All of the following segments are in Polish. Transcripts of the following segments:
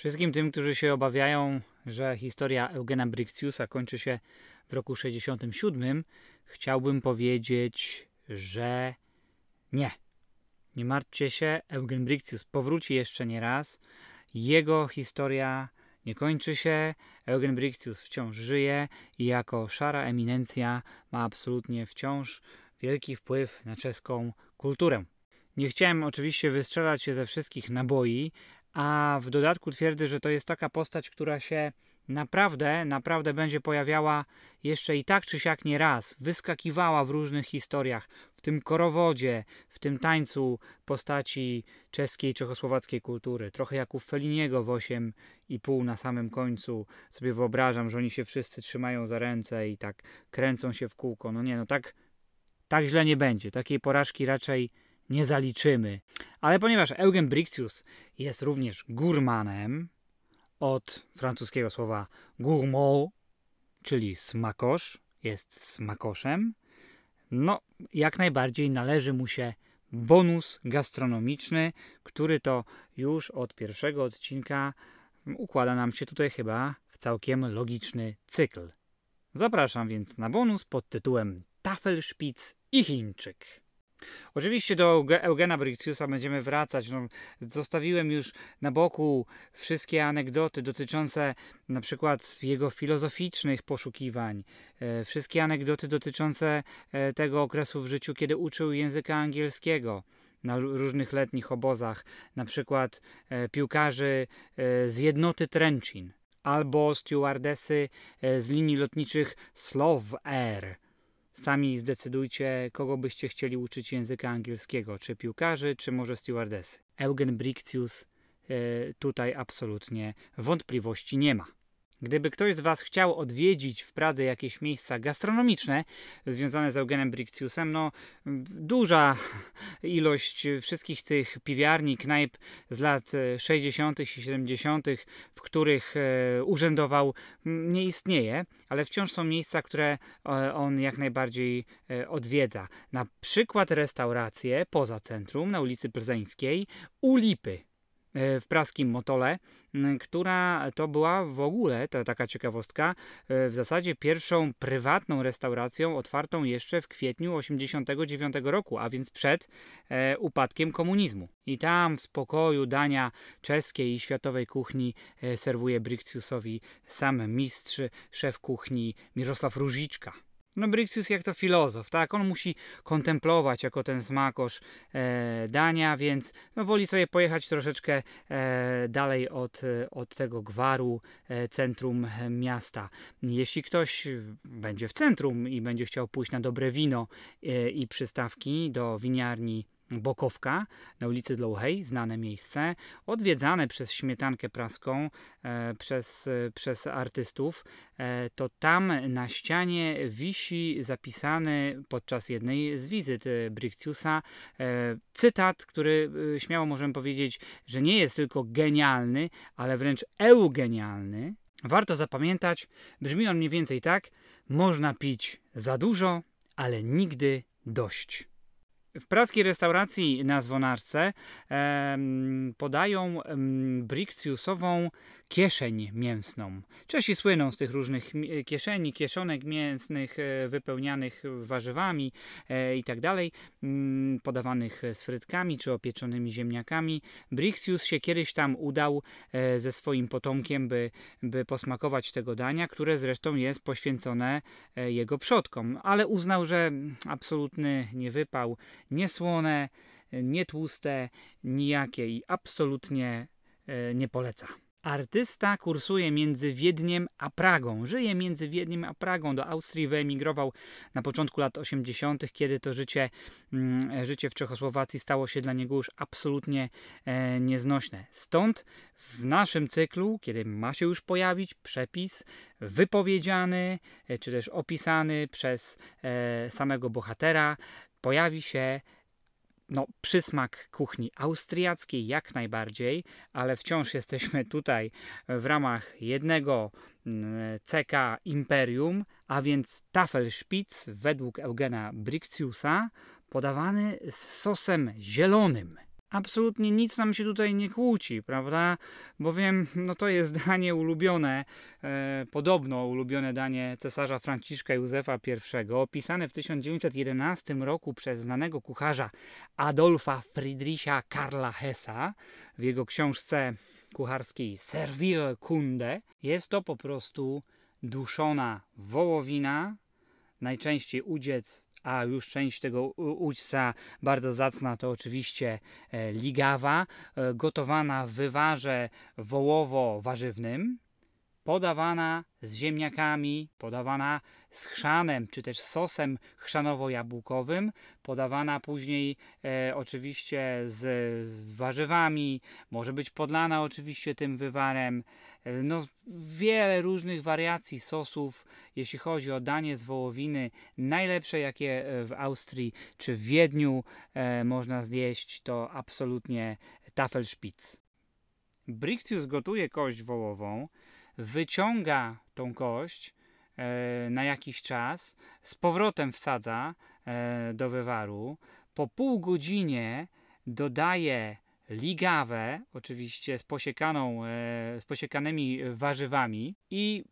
Wszystkim tym, którzy się obawiają, że historia Eugena Brixiusa kończy się w roku 67, chciałbym powiedzieć, że nie. Nie martwcie się, Eugen Brixius powróci jeszcze nie raz. Jego historia nie kończy się. Eugen Brixius wciąż żyje i jako szara eminencja ma absolutnie wciąż wielki wpływ na czeską kulturę. Nie chciałem oczywiście wystrzelać się ze wszystkich naboi, a w dodatku twierdzę, że to jest taka postać, która się naprawdę, naprawdę będzie pojawiała jeszcze i tak czy siak nie raz, wyskakiwała w różnych historiach, w tym korowodzie, w tym tańcu postaci czeskiej, czechosłowackiej kultury. Trochę jak u Feliniego w 8 i pół na samym końcu. Sobie wyobrażam, że oni się wszyscy trzymają za ręce i tak kręcą się w kółko. No nie, no tak, tak źle nie będzie. Takiej porażki raczej nie zaliczymy. Ale ponieważ Eugen Brixius jest również gurmanem, od francuskiego słowa gourmand, czyli smakosz, jest smakoszem, no jak najbardziej należy mu się bonus gastronomiczny, który to już od pierwszego odcinka układa nam się tutaj chyba w całkiem logiczny cykl. Zapraszam więc na bonus pod tytułem Tafelspitz i Chińczyk. Oczywiście do Eugena Brixiusa będziemy wracać. No, zostawiłem już na boku wszystkie anegdoty dotyczące na przykład jego filozoficznych poszukiwań, e, wszystkie anegdoty dotyczące e, tego okresu w życiu, kiedy uczył języka angielskiego na różnych letnich obozach, na przykład e, piłkarzy z jednoty Trencin albo stewardesy z linii lotniczych Slow Air Sami zdecydujcie, kogo byście chcieli uczyć języka angielskiego, czy piłkarzy, czy może stewardesy. Eugen Brixius e, tutaj absolutnie wątpliwości nie ma. Gdyby ktoś z Was chciał odwiedzić w Pradze jakieś miejsca gastronomiczne związane z Eugenem Brixiusem, no duża ilość wszystkich tych piwiarni, knajp z lat 60. i 70., w których e, urzędował, nie istnieje, ale wciąż są miejsca, które e, on jak najbardziej e, odwiedza. Na przykład restauracje poza centrum na ulicy Plzeńskiej u Lipy E, w praskim Motole, która to była w ogóle, to taka ciekawostka, e, w zasadzie pierwszą prywatną restauracją otwartą jeszcze w kwietniu 1989 roku, a więc przed e, upadkiem komunizmu. I tam w spokoju dania czeskiej i światowej kuchni serwuje Brixiusowi sam mistrz, szef kuchni Mirosław Różiczka. No Brixius jak to filozof, tak? On musi kontemplować jako ten smakosz e, dania, więc no, woli sobie pojechać troszeczkę e, dalej od, od tego gwaru, e, centrum miasta. Jeśli ktoś będzie w centrum i będzie chciał pójść na dobre wino e, i przystawki do winiarni Bokowka na ulicy Dlouhej, znane miejsce, odwiedzane przez śmietankę praską, e, przez, e, przez artystów, e, to tam na ścianie wisi zapisany podczas jednej z wizyt e, Brichtiusa e, cytat, który e, śmiało możemy powiedzieć, że nie jest tylko genialny, ale wręcz eugenialny. Warto zapamiętać, brzmi on mniej więcej tak: można pić za dużo, ale nigdy dość. W praskiej restauracji na Zwonarce podają Brixiusową kieszeń mięsną. Czesi słyną z tych różnych kieszeni, kieszonek mięsnych e, wypełnianych warzywami e, i tak dalej, mm, podawanych z frytkami czy opieczonymi ziemniakami. Brixius się kiedyś tam udał e, ze swoim potomkiem, by, by posmakować tego dania, które zresztą jest poświęcone jego przodkom, ale uznał, że absolutny nie wypał, nie słone, nie tłuste, nijakie i absolutnie nie poleca. Artysta kursuje między Wiedniem a Pragą. Żyje między Wiedniem a Pragą. Do Austrii wyemigrował na początku lat 80., kiedy to życie, mm, życie w Czechosłowacji stało się dla niego już absolutnie e, nieznośne. Stąd w naszym cyklu, kiedy ma się już pojawić przepis wypowiedziany, e, czy też opisany przez e, samego bohatera, pojawi się no, przysmak kuchni austriackiej jak najbardziej, ale wciąż jesteśmy tutaj w ramach jednego mm, CK Imperium, a więc Tafelspitz według Eugena Brixiusa podawany z sosem zielonym. Absolutnie nic nam się tutaj nie kłóci, prawda? Bowiem no to jest danie ulubione, e, podobno ulubione danie cesarza Franciszka Józefa I, opisane w 1911 roku przez znanego kucharza Adolfa Friedricha Karla Hessa w jego książce kucharskiej Servire Kunde. Jest to po prostu duszona wołowina, najczęściej udziec a już część tego ućca bardzo zacna to oczywiście e, ligawa, e, gotowana w wywarze wołowo-warzywnym, podawana z ziemniakami, podawana z chrzanem, czy też sosem chrzanowo-jabłkowym, podawana później e, oczywiście z warzywami, może być podlana oczywiście tym wywarem. E, no, wiele różnych wariacji sosów, jeśli chodzi o danie z wołowiny. Najlepsze, jakie e, w Austrii czy w Wiedniu e, można zjeść, to absolutnie Tafelspitz. Brictius gotuje kość wołową, wyciąga tą kość e, na jakiś czas, z powrotem wsadza e, do wywaru. Po pół godzinie dodaje ligawę, oczywiście z, posiekaną, e, z posiekanymi warzywami i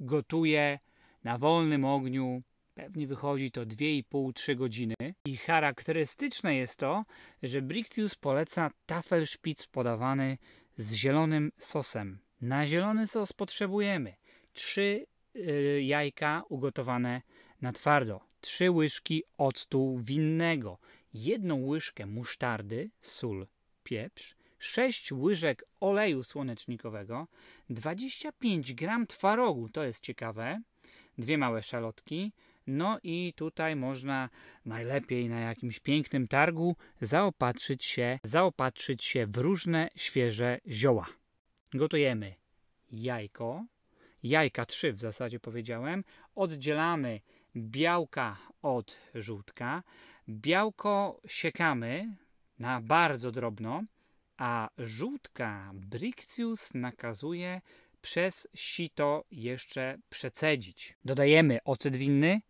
gotuje na wolnym ogniu. Pewnie wychodzi to 2,5-3 godziny. I charakterystyczne jest to, że Brictius poleca tafelspitz podawany z zielonym sosem. Na zielony sos potrzebujemy 3 y, jajka ugotowane na twardo, 3 łyżki octu winnego, jedną łyżkę musztardy, sól, pieprz, 6 łyżek oleju słonecznikowego, 25 gram twarogu, to jest ciekawe, dwie małe szalotki, no i tutaj można najlepiej na jakimś pięknym targu zaopatrzyć się, zaopatrzyć się w różne świeże zioła. Gotujemy jajko, jajka trzy w zasadzie powiedziałem, oddzielamy białka od żółtka, białko siekamy na bardzo drobno, a żółtka Brictius nakazuje przez sito jeszcze przecedzić. Dodajemy ocet winny,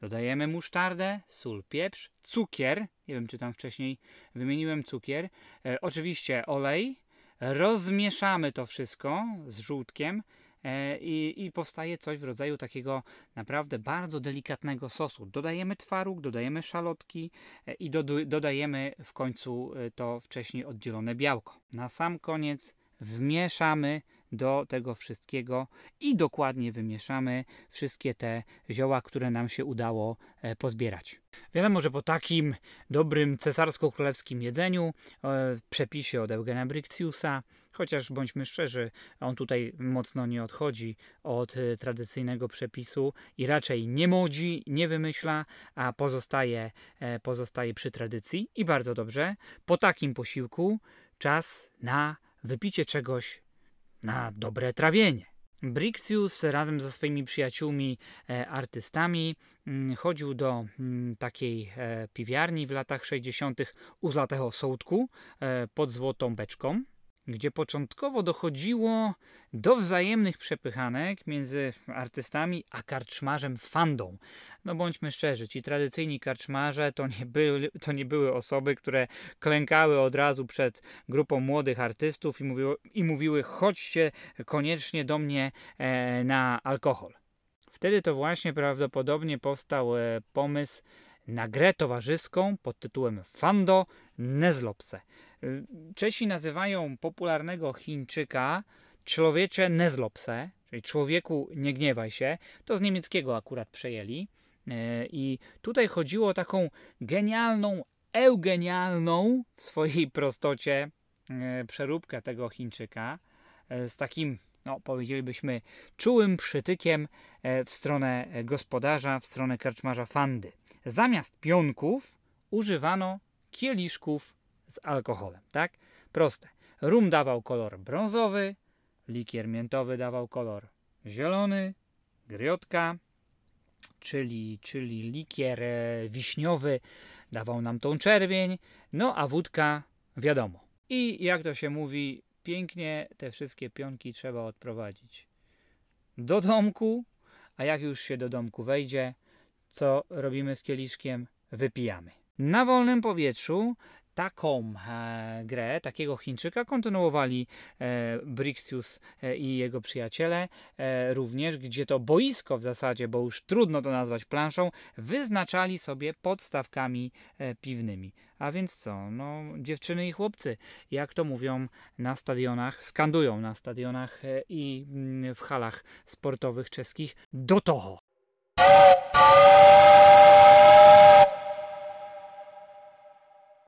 dodajemy musztardę, sól, pieprz, cukier, nie wiem czy tam wcześniej wymieniłem cukier, e, oczywiście olej, rozmieszamy to wszystko z żółtkiem e, i, i, powstaje coś w rodzaju takiego naprawdę bardzo delikatnego sosu. Dodajemy twaróg, dodajemy szalotki e, i do, dodajemy w końcu e, to wcześniej oddzielone białko. Na sam koniec wmieszamy do tego wszystkiego i dokładnie wymieszamy wszystkie te zioła, które nam się udało e, pozbierać. Wiadomo, że po takim dobrym cesarsko-królewskim jedzeniu, e, przepisie od Eugena Brictiusa, chociaż bądźmy szczerzy, on tutaj mocno nie odchodzi od e, tradycyjnego przepisu i raczej nie modzi, nie wymyśla, a pozostaje, pozostaje przy tradycji i bardzo dobrze. Po takim posiłku czas na wypicie czegoś na dobre trawienie. Brictius razem ze swoimi przyjaciółmi e, artystami mm, chodził do mm, takiej e, piwiarni w latach 60. u Zlatego Sołtku e, pod Złotą Beczką gdzie początkowo dochodziło do wzajemnych przepychanek między artystami a karczmarzem Fandą. No bądźmy szczerzy, ci tradycyjni karczmarze to nie, były, to nie były osoby, które klękały od razu przed grupą młodych artystów i, mówiły, i mówiły chodźcie koniecznie do mnie e, na alkohol. Wtedy to właśnie prawdopodobnie powstał e, pomysł na grę towarzyską pod tytułem Fando Nezlopse. Y, Czesi nazywają popularnego Chińczyka człowiecze Nezlopse, czyli człowieku nie gniewaj się. To z niemieckiego akurat przejęli. Y, I tutaj chodziło o taką genialną, eugenialną w swojej prostocie y, przeróbkę tego Chińczyka z takim, no powiedzielibyśmy, czułym przytykiem w stronę gospodarza, w stronę karczmarza Fandy. Zamiast pionków używano kieliszków z alkoholem, tak? Proste. Rum dawał kolor brązowy, likier miętowy dawał kolor zielony, griotka, czyli, czyli likier e, wiśniowy dawał nam tą czerwień, no a wódka wiadomo. I jak to się mówi, pięknie te wszystkie pionki trzeba odprowadzić do domku, a jak już się do domku wejdzie, co robimy z kieliszkiem? Wypijamy. Na wolnym powietrzu taką e, grę, takiego Chińczyka kontynuowali e, Brixius e, i jego przyjaciele również, gdzie to boisko w zasadzie, bo już trudno to nazwać planszą, wyznaczali sobie podstawkami piwnymi. A więc co? No, dziewczyny i chłopcy, jak to mówią na stadionach, skandują na stadionach i mm, w halach sportowych czeskich, do toho!